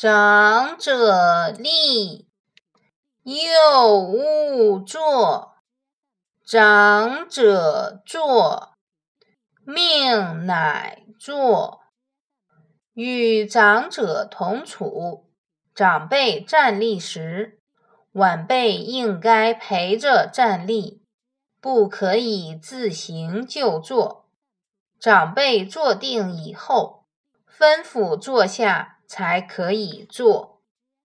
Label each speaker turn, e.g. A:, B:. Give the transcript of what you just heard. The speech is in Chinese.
A: 长者立，幼勿坐。长者坐，命乃坐。与长者同处，长辈站立时，晚辈应该陪着站立，不可以自行就坐。长辈坐定以后，吩咐坐下才可以做。